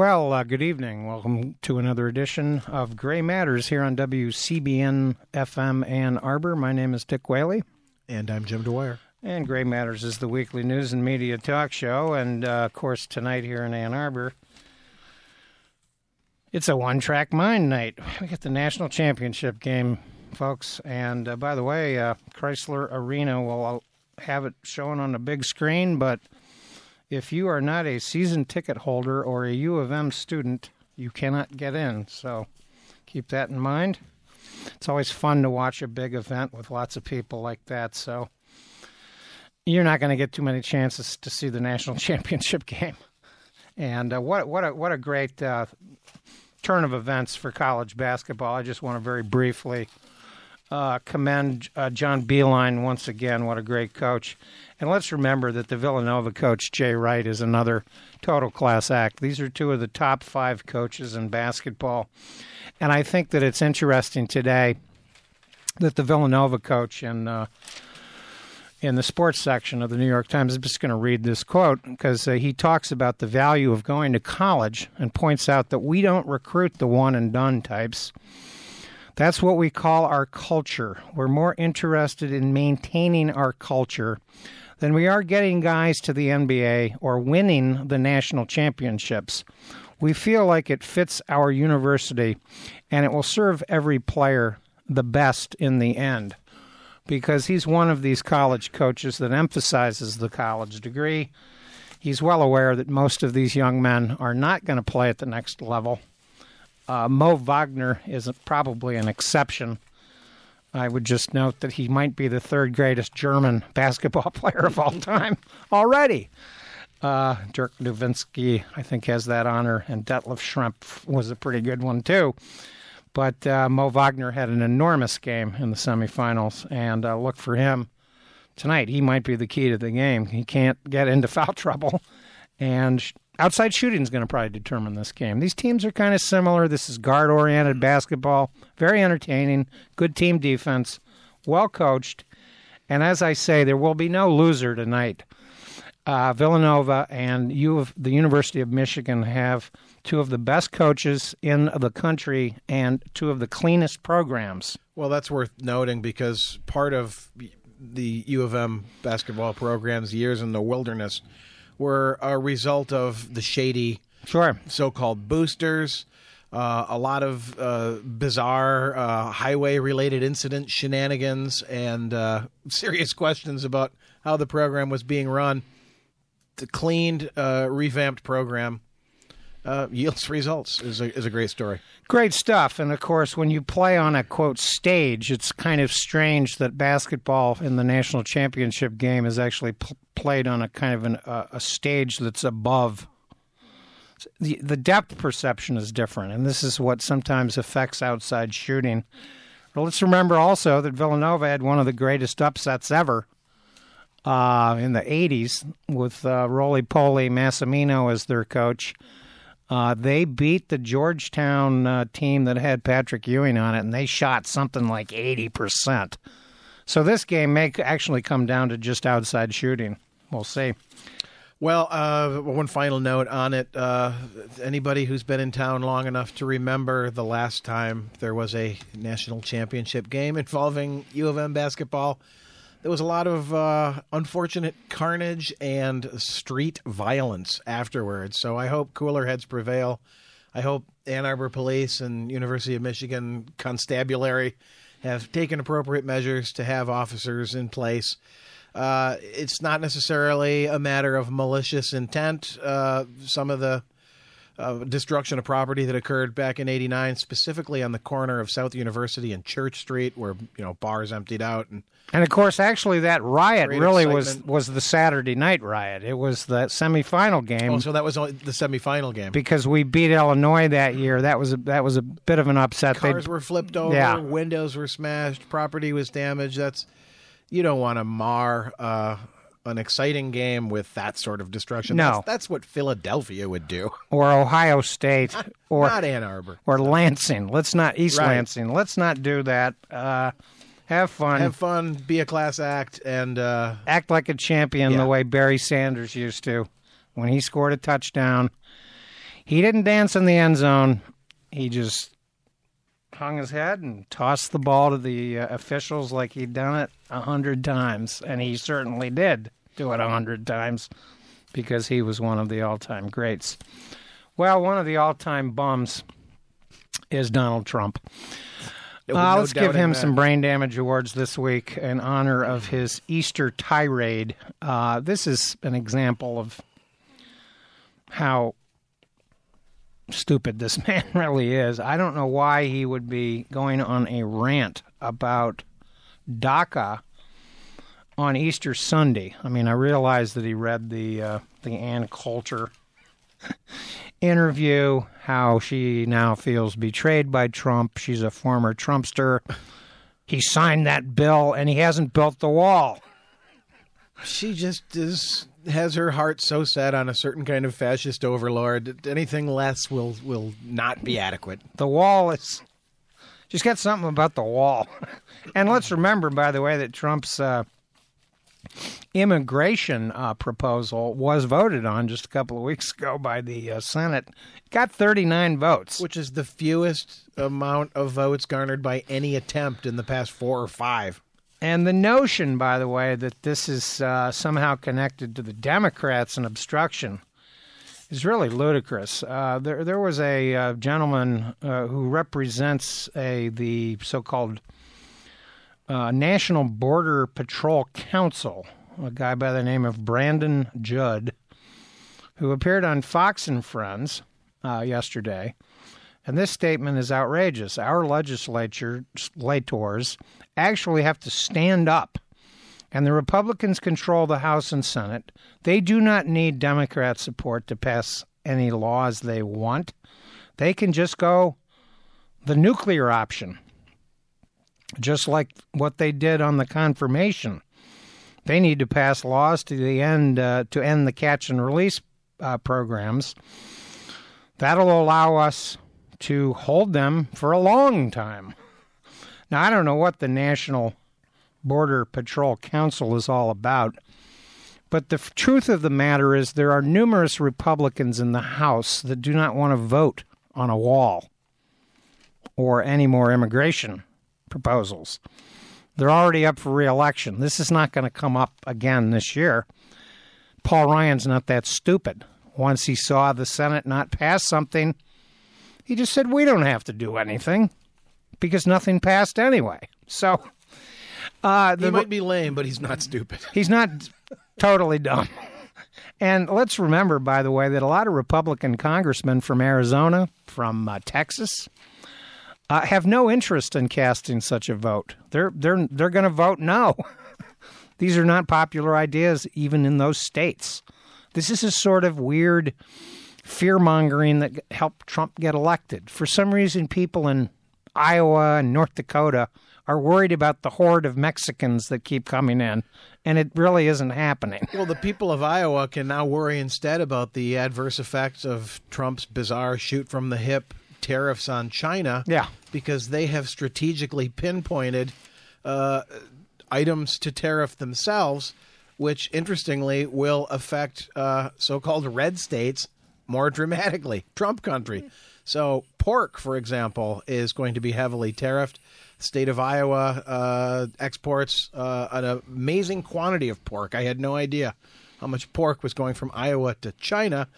Well, uh, good evening. Welcome to another edition of Gray Matters here on WCBN FM Ann Arbor. My name is Dick Whaley. And I'm Jim Dwyer. And Gray Matters is the weekly news and media talk show. And, uh, of course, tonight here in Ann Arbor, it's a one track mind night. We get the national championship game, folks. And, uh, by the way, uh, Crisler Arena will have it shown on the big screen, but if you are not a season ticket holder or a U of M student, you cannot get in. So keep that in mind. It's always fun to watch a big event with lots of people like that. So you're not going to get too many chances to see the national championship game. And uh, what what a, what a great uh, turn of events for college basketball. I just want to very briefly uh, commend uh, John Beilein once again. What a great coach. And let's remember that the Villanova coach, Jay Wright, is another total class act. These are two of the top five coaches in basketball. And I think that it's interesting today that the Villanova coach in, uh, in the sports section of the New York Times, I'm just going to read this quote because uh, he talks about the value of going to college and points out that we don't recruit the one and done types. That's what we call our culture. We're more interested in maintaining our culture than we are getting guys to the NBA or winning the national championships. We feel like it fits our university and it will serve every player the best in the end because he's one of these college coaches that emphasizes the college degree. He's well aware that most of these young men are not going to play at the next level. Uh, Mo Wagner is probably an exception I would just note that he might be the third greatest German basketball player of all time already. Uh, Dirk Nowitzki, I think, has that honor, and Detlef Schrempf was a pretty good one, too. But uh, Mo Wagner had an enormous game in the semifinals, and uh, look for him tonight. He might be the key to the game. He can't get into foul trouble, and outside shooting is going to probably determine this game. These teams are kind of similar. This is guard oriented basketball, very entertaining, good team defense, well coached. And as I say, there will be no loser tonight. Uh, Villanova and U of the University of Michigan have two of the best coaches in the country and two of the cleanest programs. Well, that's worth noting because part of the U of M basketball program's years in the wilderness were a result of the shady sure. so-called boosters. Uh, a lot of uh, bizarre uh, highway-related incident shenanigans and uh, serious questions about how the program was being run. The cleaned, uh, revamped program uh, yields results. is a is a great story. Great stuff. And of course, when you play on a quote stage, it's kind of strange that basketball in the national championship game is actually pl- played on a kind of an, uh, a stage that's above. The, the depth perception is different, and this is what sometimes affects outside shooting. But let's remember also that Villanova had one of the greatest upsets ever uh, in the 80s with uh, Roly Poly Massimino as their coach. Uh, they beat the Georgetown uh, team that had Patrick Ewing on it, and they shot something like 80%. So this game may actually come down to just outside shooting. We'll see. Well, uh, one final note on it. Uh, anybody who's been in town long enough to remember the last time there was a national championship game involving U of M basketball, there was a lot of uh, unfortunate carnage and street violence afterwards. So I hope cooler heads prevail. I hope Ann Arbor Police and University of Michigan Constabulary have taken appropriate measures to have officers in place uh, it's not necessarily a matter of malicious intent. Uh, some of the uh, destruction of property that occurred back in '89, specifically on the corner of South University and Church Street, where you know bars emptied out, and and of course, actually, that riot really excitement. was was the Saturday night riot. It was the semifinal game. Oh, so that was the semifinal game because we beat Illinois that year. That was a that was a bit of an upset. Cars They'd, were flipped over, yeah. windows were smashed, property was damaged. That's you don't want to mar uh, an exciting game with that sort of destruction. No, that's, that's what Philadelphia would do, or Ohio State, or not Ann Arbor, or Lansing. Let's not East right. Lansing. Let's not do that. Uh, have fun. Have fun. Be a class act and uh, act like a champion yeah. the way Barry Sanders used to when he scored a touchdown. He didn't dance in the end zone. He just hung his head and tossed the ball to the uh, officials like he'd done it a hundred times, and he certainly did do it a hundred times because he was one of the all-time greats. Well, one of the all-time bums is Donald Trump. Uh, no let's give him some brain damage awards this week in honor of his Easter tirade. Uh, this is an example of how stupid this man really is. I don't know why he would be going on a rant about DACA on Easter Sunday. I mean, I realize that he read the uh, the Ann Coulter interview, how she now feels betrayed by Trump. She's a former Trumpster. He signed that bill and he hasn't built the wall. She just is has her heart so set on a certain kind of fascist overlord that anything less will will not be adequate. The wall is. She's got something about the wall. and let's remember, by the way, that Trump's uh, immigration uh, proposal was voted on just a couple of weeks ago by the uh, Senate. Got 39 votes. Which is the fewest amount of votes garnered by any attempt in the past four or five. And the notion, by the way, that this is uh, somehow connected to the Democrats and obstruction is really ludicrous. Uh, there, there was a uh, gentleman uh, who represents a the so-called uh, National Border Patrol Council, a guy by the name of Brandon Judd, who appeared on Fox and Friends uh, yesterday. And this statement is outrageous. Our legislators actually have to stand up, and the Republicans control the House and Senate. They do not need Democrat support to pass any laws they want. They can just go the nuclear option, just like what they did on the confirmation. They need to pass laws to the end uh, to end the catch and release uh, programs. That'll allow us to hold them for a long time. Now, I don't know what the National Border Patrol Council is all about, but the f- truth of the matter is there are numerous Republicans in the House that do not want to vote on a wall or any more immigration proposals. They're already up for reelection. This is not going to come up again this year. Paul Ryan's not that stupid. Once he saw the Senate not pass something, he just said, We don't have to do anything because nothing passed anyway. So, uh, He might be lame, but he's not stupid. he's not totally dumb. And let's remember, by the way, that a lot of Republican congressmen from Arizona, from uh, Texas, uh, have no interest in casting such a vote. They're they're they're going to vote no. These are not popular ideas, even in those states. This is a sort of weird fear mongering that helped Trump get elected. For some reason, people in Iowa and North Dakota are worried about the horde of Mexicans that keep coming in, and it really isn't happening. Well, the people of Iowa can now worry instead about the adverse effects of Trump's bizarre shoot from the hip tariffs on China. Yeah. Because they have strategically pinpointed uh, items to tariff themselves, which interestingly will affect uh, so called red states more dramatically, Trump country. So, pork, for example, is going to be heavily tariffed. State of Iowa uh, exports uh, an amazing quantity of pork. I had no idea how much pork was going from Iowa to China,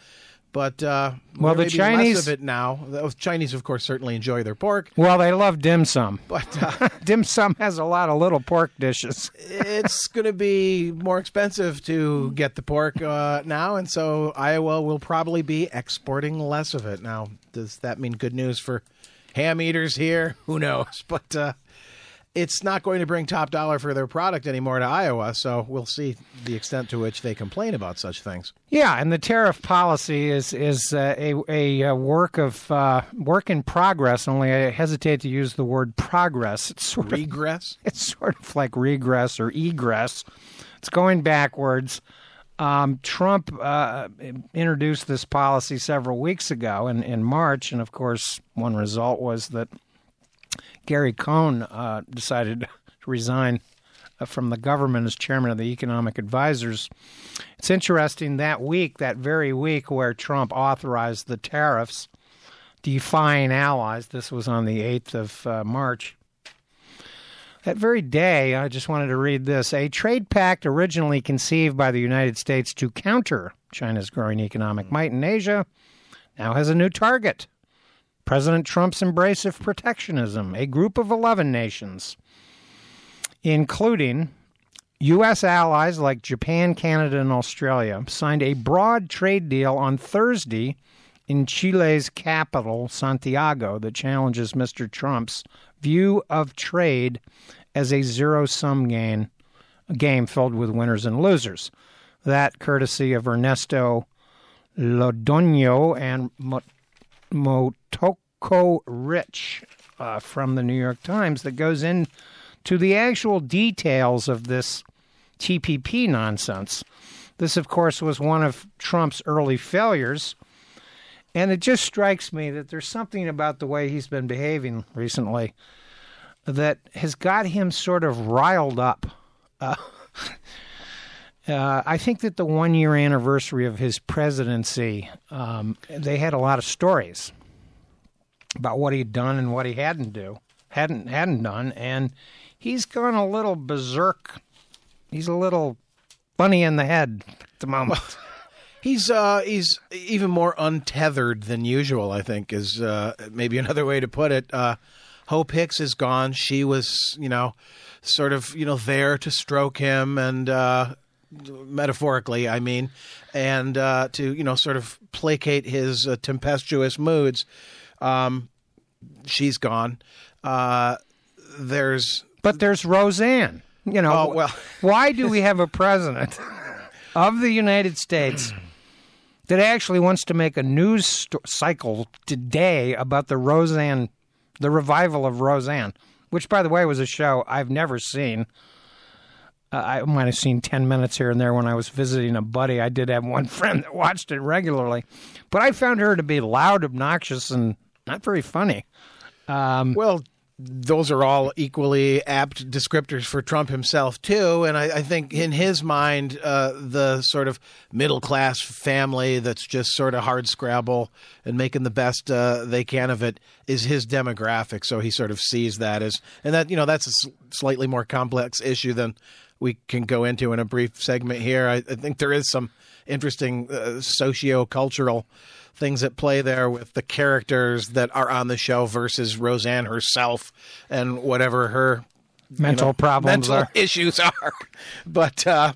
but uh, Well, the Chinese- of it now. The Chinese, of course, certainly enjoy their pork, Well, they love dim sum. but uh, dim sum has a lot of little pork dishes. it's going to be more expensive to get the pork uh, now, and so Iowa will probably be exporting less of it. Now, does that mean good news for ham eaters here? Who knows? But uh, it's not going to bring top dollar for their product anymore to Iowa, so we'll see the extent to which they complain about such things. Yeah, and the tariff policy is is uh, a a work of uh, work in progress. Only I hesitate to use the word progress. It's sort of Regress? it's sort of like regress or egress. It's going backwards. Um, Trump uh, introduced this policy several weeks ago in, in March, and of course, one result was that Gary Cohn uh, decided to resign from the government as chairman of the economic advisors. It's interesting that week, that very week where Trump authorized the tariffs, defying allies. This was on the 8th of uh, March. That very day, I just wanted to read this. A trade pact originally conceived by the United States to counter China's growing economic might in Asia now has a new target. President Trump's embrace of protectionism, a group of 11 nations, including U.S. allies like Japan, Canada, and Australia, signed a broad trade deal on Thursday in Chile's capital, Santiago, that challenges Mr. Trump's view of trade as a zero sum game, game filled with winners and losers. That courtesy of Ernesto Londoño and Motoko Rich uh, from the New York Times that goes into the actual details of this TPP nonsense. This, of course, was one of Trump's early failures. And it just strikes me that there's something about the way he's been behaving recently that has got him sort of riled up. Uh, uh, I think that the one year anniversary of his presidency, um, they had a lot of stories about what he'd done and what he hadn't do hadn't hadn't done, and he's gone a little berserk. He's a little funny in the head at the moment. He's uh, he's even more untethered than usual. I think is uh, maybe another way to put it. Uh, Hope Hicks is gone. She was, you know, sort of, you know, there to stroke him and uh, metaphorically, I mean, and uh, to, you know, sort of placate his uh, tempestuous moods. Um, she's gone. Uh, there's, but there's Roseanne. You know, oh, well, why do we have a president of the United States? That actually wants to make a news st- cycle today about the Roseanne the revival of Roseanne, which, by the way, was a show I've never seen. Uh, I might have seen 10 minutes here and there when I was visiting a buddy. I did have one friend that watched it regularly, but I found her to be loud, obnoxious, and not very funny. Um, well, those are all equally apt descriptors for Trump himself too. And I, I think in his mind, uh, the sort of middle class family that's just sort of hard scrabble and making the best uh, they can of it is his demographic. So he sort of sees that as, and that you know that's a slightly more complex issue than we can go into in a brief segment here. I, I think there is some interesting uh, socio cultural things at play there with the characters that are on the show versus Roseanne herself and whatever her mental you know, problems mental are. issues are. But uh,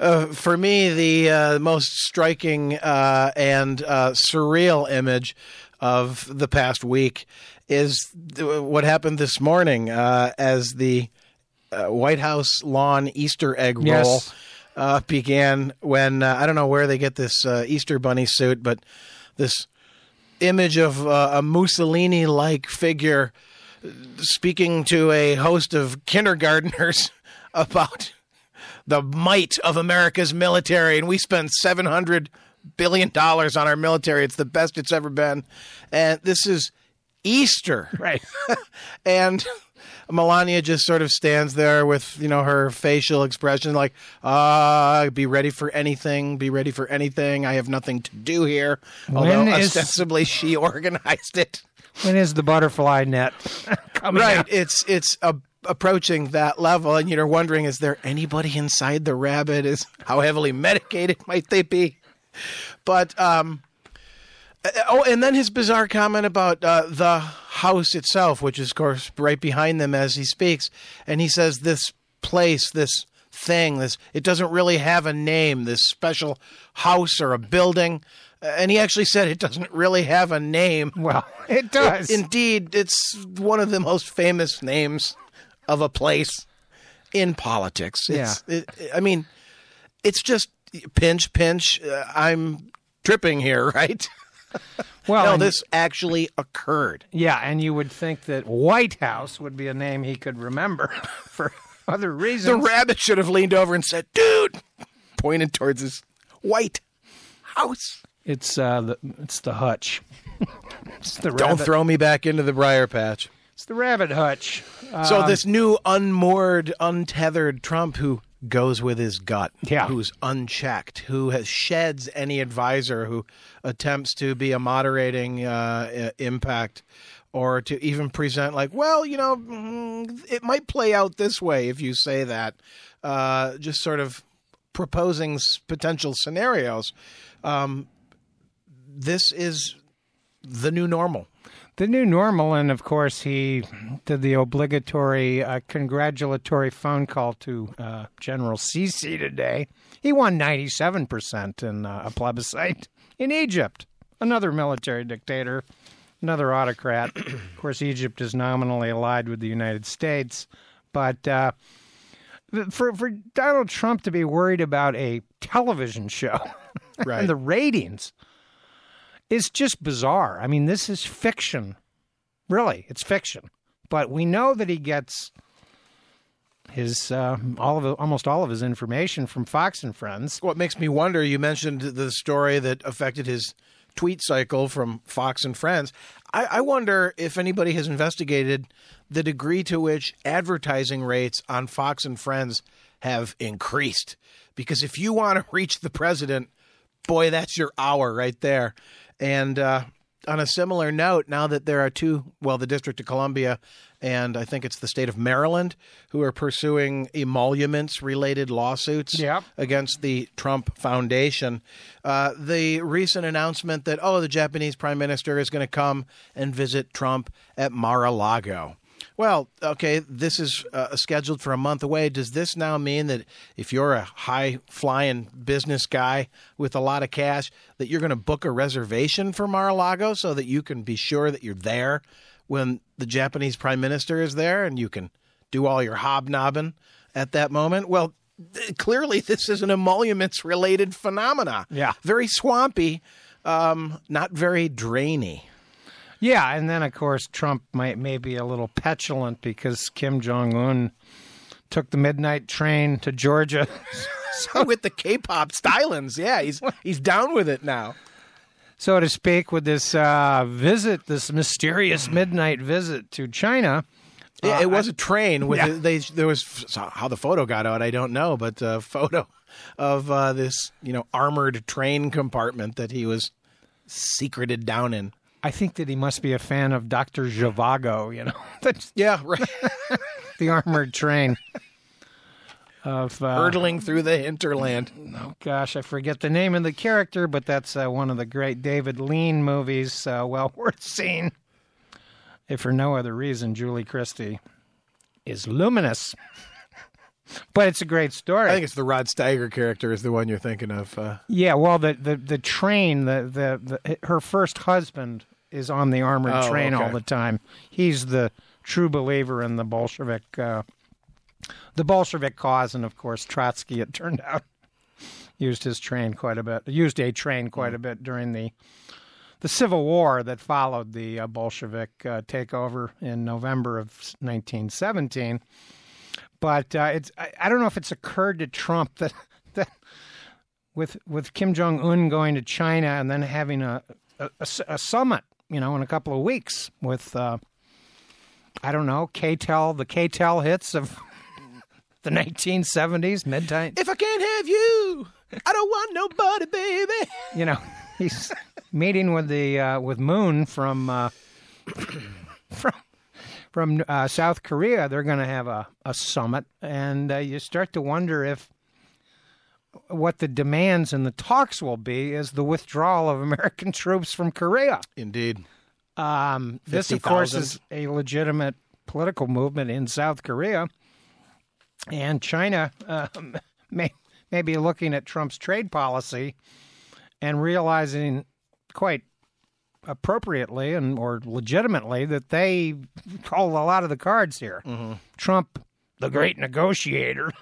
uh, for me, the uh, most striking uh, and uh, surreal image of the past week is what happened this morning uh, as the White House lawn Easter egg roll. Yes uh, began when uh, I don't know where they get this uh, Easter bunny suit, but this image of uh, a Mussolini like figure speaking to a host of kindergarteners about the might of America's military, and we spend seven hundred billion dollars on our military. It's the best it's ever been, and this is Easter, right? and Melania just sort of stands there with you know her facial expression like, uh, be ready for anything, be ready for anything. I have nothing to do here. Although when ostensibly is, she organized it. When is the butterfly net coming? Right, out? it's it's a approaching that level and you're wondering is there anybody inside the rabbit is how heavily medicated might they be but um oh, and then his bizarre comment about uh, the house itself, which is, of course, right behind them as he speaks. And he says, This place, this thing, this it doesn't really have a name, this special house or a building. Uh, and he actually said it doesn't really have a name. Well, it does. Indeed, it's one of the most famous names of a place in politics. It's, yeah. It, I mean, it's just pinch, pinch. Uh, I'm tripping here, right? well, no, this actually occurred. Yeah, and you would think that White House would be a name he could remember for other reasons. The rabbit should have leaned over and said, "Dude," pointed towards his White House. It's uh, the it's the hutch. it's the Don't throw me back into the briar patch. It's the rabbit hutch. So Um, this new unmoored, untethered Trump who goes with his gut, Yeah. who's unchecked, who has sheds any advisor who attempts to be a moderating uh, impact or to even present like, well, you know, mm, it might play out this way if you say that. Uh, just sort of proposing potential scenarios. Um, this is the new normal. The new normal, and of course, he did the obligatory uh, congratulatory phone call to uh, General Sisi today. He won 97% in uh, a plebiscite in Egypt, another military dictator, another autocrat. of course, Egypt is nominally allied with the United States, but. Uh, for for Donald Trump to be worried about a television show Right. and the ratings is just bizarre. I mean, this is fiction. Really, it's fiction. But we know that he gets his uh, all of almost all of his information from Fox and Friends. What makes me wonder, you mentioned the story that affected his tweet cycle from Fox and Friends. I, I wonder if anybody has investigated the degree to which advertising rates on Fox and Friends have increased. Because if you want to reach the president, boy, that's your hour right there. And uh, on a similar note, now that there are two, well, the District of Columbia and I think it's the state of Maryland who are pursuing emoluments related lawsuits Yep. against the Trump Foundation. Uh, the recent announcement that, oh, the Japanese prime minister is going to come and visit Trump at Mar a Lago. Well, okay, this is uh, scheduled for a month away. Does this now mean that if you're a high flying business guy with a lot of cash, that you're going to book a reservation for Mar a Lago so that you can be sure that you're there when the Japanese prime minister is there and you can do all your hobnobbing at that moment? Well, th- clearly this is an emoluments related phenomena. Yeah. Very swampy, um, not very drainy. Yeah, and then of course Trump might may be a little petulant because Kim Jong Un took the midnight train to Georgia. with the K-pop stylings. Yeah, he's he's down with it now. so to speak, with this uh, visit, this mysterious midnight visit to China. Yeah, it was a train with yeah. they. There was how the photo got out. I don't know, but a photo of uh, this you know armored train compartment that he was secreted down in. I think that he must be a fan of Dr. Zhivago, you know, That's Yeah, right. the armored train of uh, Hurtling through the hinterland. oh gosh, I forget the name of the character, but that's uh, one of the great David Lean movies, uh, well worth seeing. If for no other reason, Julie Christie is luminous. but it's a great story. I think it's the Rod Steiger character is the one you're thinking of. Uh, Yeah, well, the the, the train, the, the the her first husband is on the armored Oh, train all the time. He's the true believer in the Bolshevik, uh, the Bolshevik cause, and of course Trotsky. It turned out used his train quite a bit, used a train quite a bit during the the civil war that followed the uh, Bolshevik uh, takeover in November of 1917. But uh, it's I, I don't know if it's occurred to Trump that that with with Kim Jong Un going to China and then having a a summit, you know, in a couple of weeks with uh, I don't know KTEL, the KTEL hits of the 1970s, midnight. if I can't have you, I don't want nobody, baby. You know, he's meeting with the uh, with Moon from uh, from from uh, South Korea. They're going to have a, a summit, and uh, you start to wonder if what the demands and the talks will be is the withdrawal of American troops from Korea. Indeed. Um, this, of course, 50,000. is a legitimate political movement in South Korea, and China um, may may be looking at Trump's trade policy and realizing quite appropriately and or legitimately that they hold a lot of the cards here. Trump, the great negotiator,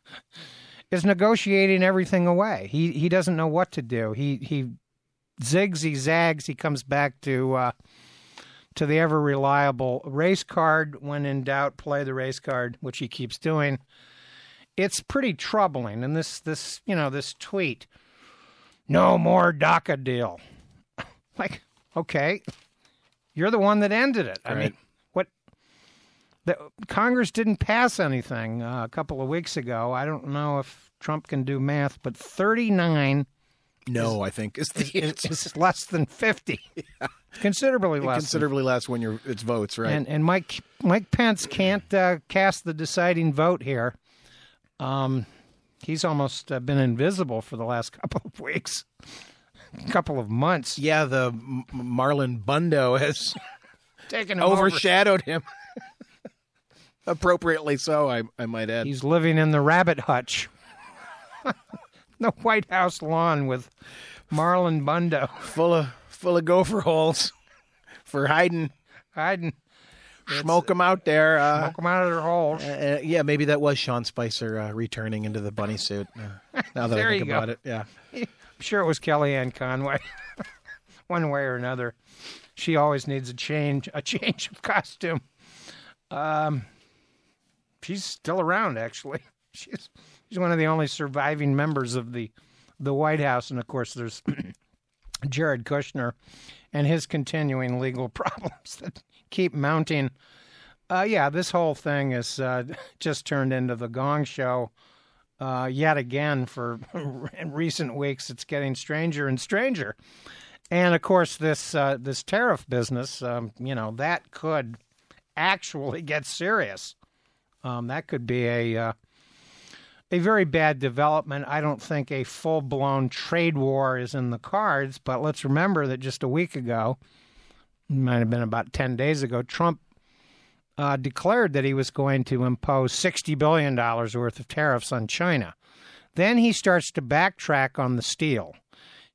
is negotiating everything away. He he doesn't know what to do. He he zigs, he zags, he comes back to uh, to the ever reliable race card. When in doubt, play the race card, which he keeps doing. It's pretty troubling. And this this you know this tweet, no more DACA deal. like okay, you're the one that ended it. I mean, Right. The, Congress didn't pass anything uh, a couple of weeks ago. I don't know if Trump can do math, but 39 No, I think is the is, is less than 50. Yeah. Considerably less. than considerably less when you're it's votes, right? and and Mike Mike Pence can't uh, cast the deciding vote here. Um, he's almost uh, been invisible for the last couple of weeks, couple of months. yeah, the M- Marlon Bundo has Taken him over. overshadowed him. Appropriately so, I I might add. He's living in the rabbit hutch, the White House lawn with Marlon Bundo full of full of gopher holes for hiding. hiding. Smoke them out there. Uh, Poke them out of their holes. uh, yeah, maybe that was Sean Spicer uh, returning into the bunny suit. Uh, now that I think you go. about it, yeah. I'm sure it was Kellyanne Conway, one way or another. She always needs a change, a change of costume. Um, she's still around, actually. She's she's one of the only surviving members of the the White House, and of course, there's Jared Kushner and his continuing legal problems that keep mounting. Uh, yeah, this whole thing is uh, just turned into the Gong Show uh, yet again for in recent weeks. It's getting stranger and stranger, and of course, this uh, this tariff business, um, you know, that could actually get serious. Um, that could be a uh, a very bad development. I don't think a full blown trade war is in the cards, but let's remember that just a week ago, might have been about 10 days ago, Trump uh, declared that he was going to impose $60 billion worth of tariffs on China. Then he starts to backtrack on the steel.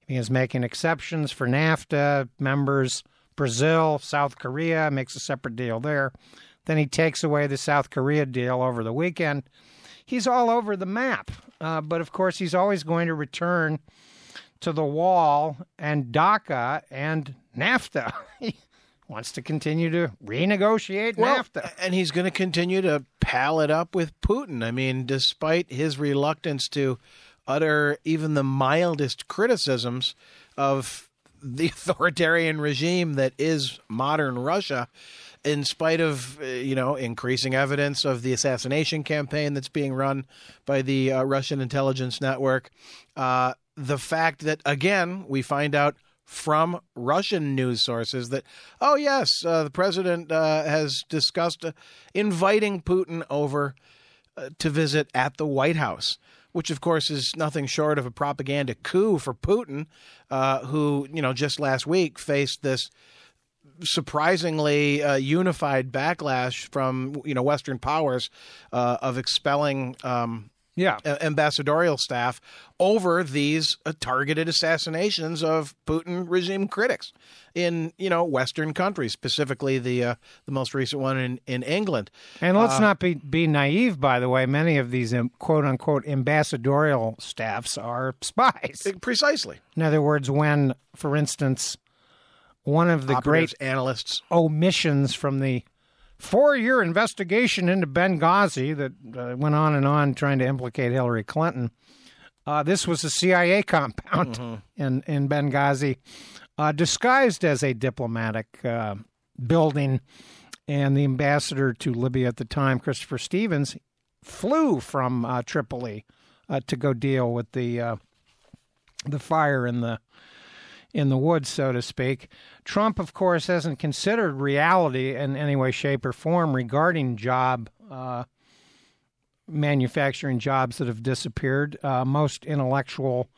He is making exceptions for NAFTA members, Brazil, South Korea, makes a separate deal there. Then he takes away the South Korea deal over the weekend. He's all over the map. Uh, but of course, he's always going to return to the wall and DACA and NAFTA. he wants to continue to renegotiate Well, NAFTA. and he's going to continue to pal it up with Putin. I mean, despite his reluctance to utter even the mildest criticisms of the authoritarian regime that is modern Russia, in spite of uh, you know increasing evidence of the assassination campaign that's being run by the uh, Russian intelligence network, uh, the fact that again we find out from Russian news sources that, oh, yes, uh, the president uh, has discussed uh, inviting Putin over to visit at the White House, which, of course, is nothing short of a propaganda coup for Putin, uh, who, you know, just last week faced this surprisingly uh, unified backlash from, you know, Western powers uh, of expelling. Um, yeah. ambassadorial staff over these uh, targeted assassinations of Putin regime critics in you know Western countries, specifically the uh, the most recent one in in England. And let's not be, be naive, by the way. Many of these um, quote unquote ambassadorial staffs are spies. Precisely, In other words, when, for instance, one of the operatives, great analysts. omissions from the four year investigation into Benghazi that uh, went on and on trying to implicate Hillary Clinton. Uh, this was a CIA compound in, in Benghazi, uh, disguised as a diplomatic uh, building. And the ambassador to Libya at the time, Christopher Stevens, flew from uh, Tripoli uh, to go deal with the uh, the fire in the in the woods, so to speak. Trump, of course, hasn't considered reality in any way, shape, or form regarding job uh, manufacturing jobs that have disappeared. Uh, most intellectual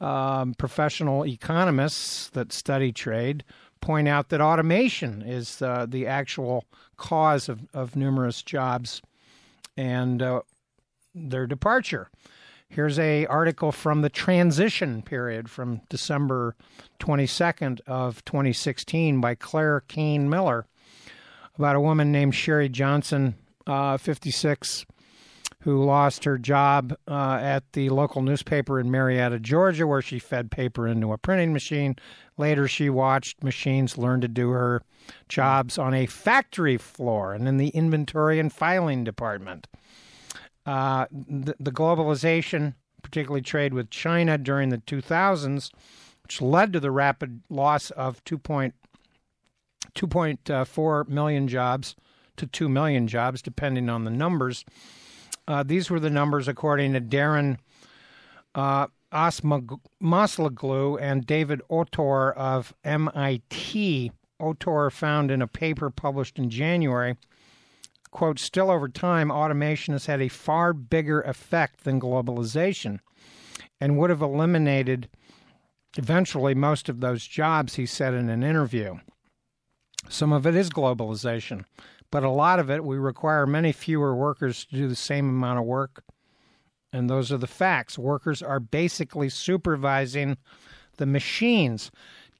um, professional economists that study trade point out that automation is uh, the actual cause of, of numerous jobs and uh, their departure. Here's a article from the transition period from December 22nd of 2016 by Claire Cain Miller about a woman named Sherry Johnson, uh, 56, who lost her job uh, at the local newspaper in Marietta, Georgia, where she fed paper into a printing machine. Later, she watched machines learn to do her jobs on a factory floor and in the inventory and filing department. Uh, the, the globalization, particularly trade with China during the 2000s, which led to the rapid loss of 2.2.4 million jobs to 2 million jobs, depending on the numbers. Uh, these were the numbers according to Darren uh, and David Autor of MIT. Autor found in a paper published in January, quote, still over time, automation has had a far bigger effect than globalization and would have eliminated eventually most of those jobs, he said in an interview. Some of it is globalization, but a lot of it we require many fewer workers to do the same amount of work. And those are the facts. Workers are basically supervising the machines.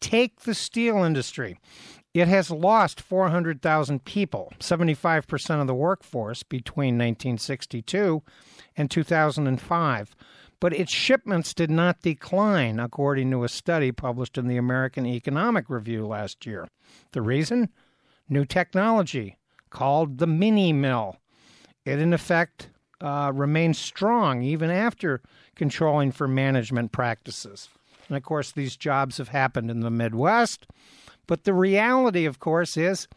Take the steel industry. It has lost 400,000 people, 75% of the workforce between 1962 and 2005 but its shipments did not decline, according to a study published in the American Economic Review last year. The reason? New technology called the mini mill. It, in effect, uh, remains strong even after controlling for management practices. And of course, these jobs have happened in the Midwest. But the reality, of course, is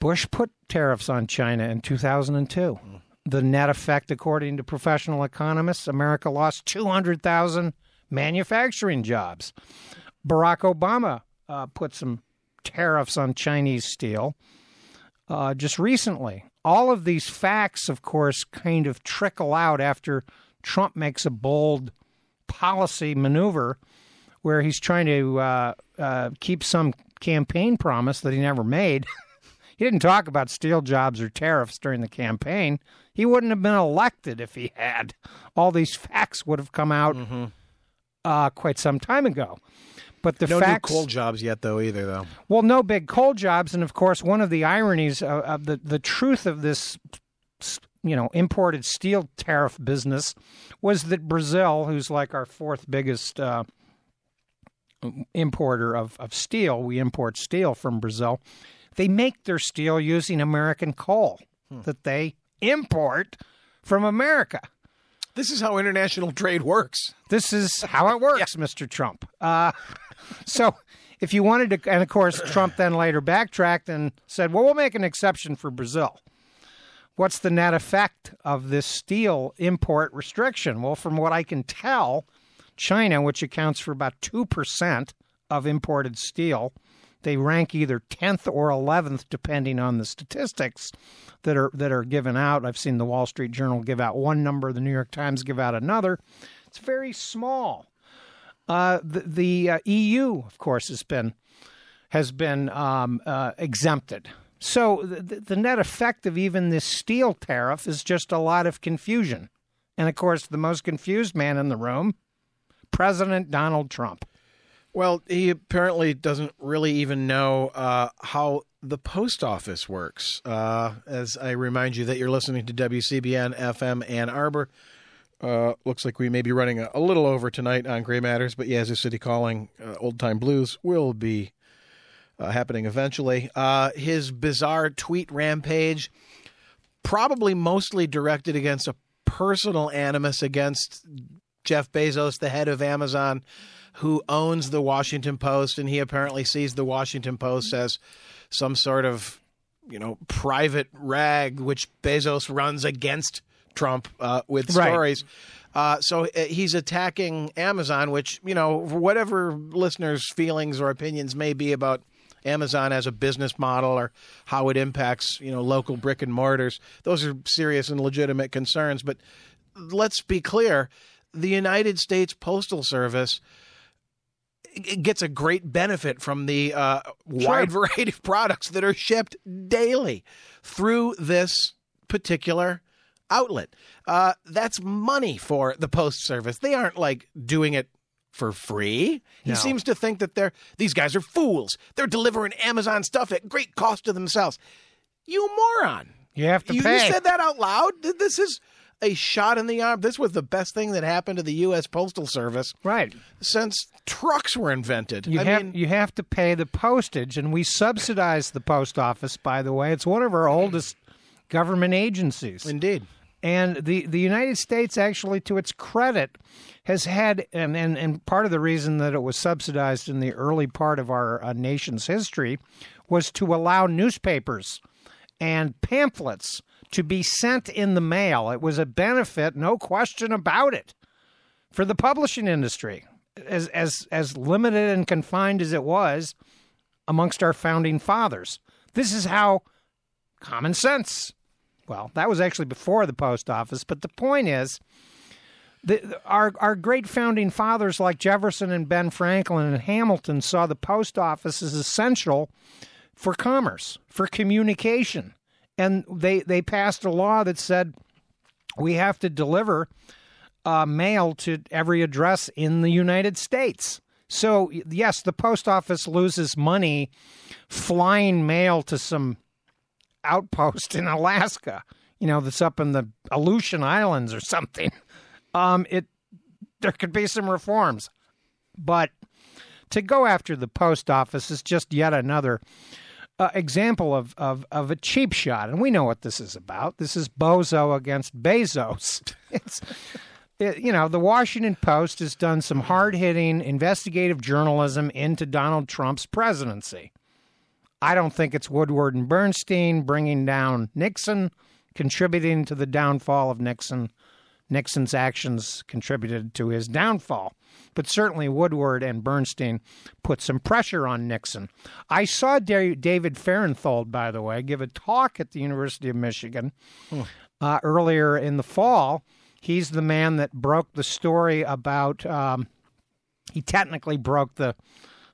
Bush put tariffs on China in 2002 the net effect, according to professional economists, America lost 200,000 manufacturing jobs. Barack Obama uh, put some tariffs on Chinese steel uh, just recently. All of these facts, of course, kind of trickle out after Trump makes a bold policy maneuver where he's trying to uh, uh keep some campaign promise that he never made. he didn't talk about steel jobs or tariffs during the campaign. He wouldn't have been elected if he had. All these facts would have come out mm-hmm. uh, quite some time ago. But the no facts, new coal jobs yet, though, either, though. Well, no big coal jobs, and of course, one of the ironies of, of the the truth of this, you know, imported steel tariff business was that Brazil, who's like our fourth biggest uh, importer of, of steel, we import steel from Brazil. They make their steel using American coal hmm. that they import from America. This is how international trade works. This is how it works, yeah. Mr. Trump. Uh, so, if you wanted to, and of course, Trump then later backtracked and said, well, we'll make an exception for Brazil. What's the net effect of this steel import restriction? Well, from what I can tell, China, which accounts for about 2% of imported steel, they rank either 10th or 11th depending on the statistics that are that are given out. I've seen the Wall Street Journal give out one number, the New York Times give out another. It's very small. Uh, the, the uh, EU, of course, has been has been um, uh, exempted. So the, the net effect of even this steel tariff is just a lot of confusion. And of course, the most confused man in the room, President Donald Trump. Well, he apparently doesn't really even know uh, how the post office works. Uh, as I remind you that you're listening to WCBN FM Ann Arbor. Uh, looks like we may be running a, a, little over tonight on Gray Matters, but Yazoo City Calling, uh, Old Time Blues will be uh, happening eventually. Uh, his bizarre tweet rampage, probably mostly directed against a personal animus against Jeff Bezos, the head of Amazon who owns the Washington Post, and he apparently sees the Washington Post as some sort of, you know, private rag which Bezos runs against Trump uh, with stories. Uh, so uh, he's attacking Amazon, which you know, whatever listeners' feelings or opinions may be about Amazon as a business model or how it impacts you know local brick and mortars, those are serious and legitimate concerns. But let's be clear: the United States Postal Service gets a great benefit from the uh, wide sure. variety of products that are shipped daily through this particular outlet. Uh, that's money for the post service. They aren't like doing it for free. He seems to think that they're these guys are fools. They're delivering Amazon stuff at great cost to themselves. You moron. You have to you, pay. You said that out loud. This is a shot in the arm. This was the best thing that happened to the U.S. Postal Service, right? Since trucks were invented. You I have mean, you have to pay the postage, and we subsidize the post office. By the way, it's one of our oldest government agencies. Indeed. And the, the United States, actually, to its credit, has had, and, and, and part of the reason that it was subsidized in the early part of our uh, nation's history was to allow newspapers and pamphlets to be sent in the mail. It was a benefit, no question about it, for the publishing industry, as as as limited and confined as it was amongst our founding fathers. This is how common sense. Well, that was actually before the post office, but the point is the, our our great founding fathers like Jefferson and Ben Franklin and Hamilton saw the post office as essential for commerce, for communication, and they they passed a law that said we have to deliver uh, mail to every address in the United States. So yes, the post office loses money flying mail to some outpost in Alaska, you know, that's up in the Aleutian Islands or something. Um, it there could be some reforms, but to go after the post office is just yet another uh, example of, of of a cheap shot, and we know what this is about. This is Bozo against Bezos. It's it, you know the Washington Post has done some hard hitting investigative journalism into Donald Trump's presidency. I don't think it's Woodward and Bernstein bringing down Nixon, contributing to the downfall of Nixon. Nixon's actions contributed to his downfall. But certainly Woodward and Bernstein put some pressure on Nixon. I saw David Fahrenthold, by the way, give a talk at the University of Michigan uh, earlier in the fall. He's the man that broke the story about, um, he technically broke the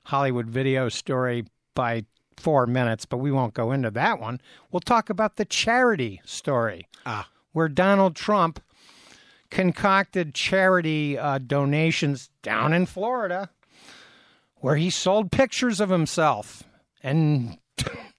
Hollywood video story by four minutes, but we won't go into that one. We'll talk about the charity story, ah. where Donald Trump concocted charity uh, donations down in Florida where he sold pictures of himself and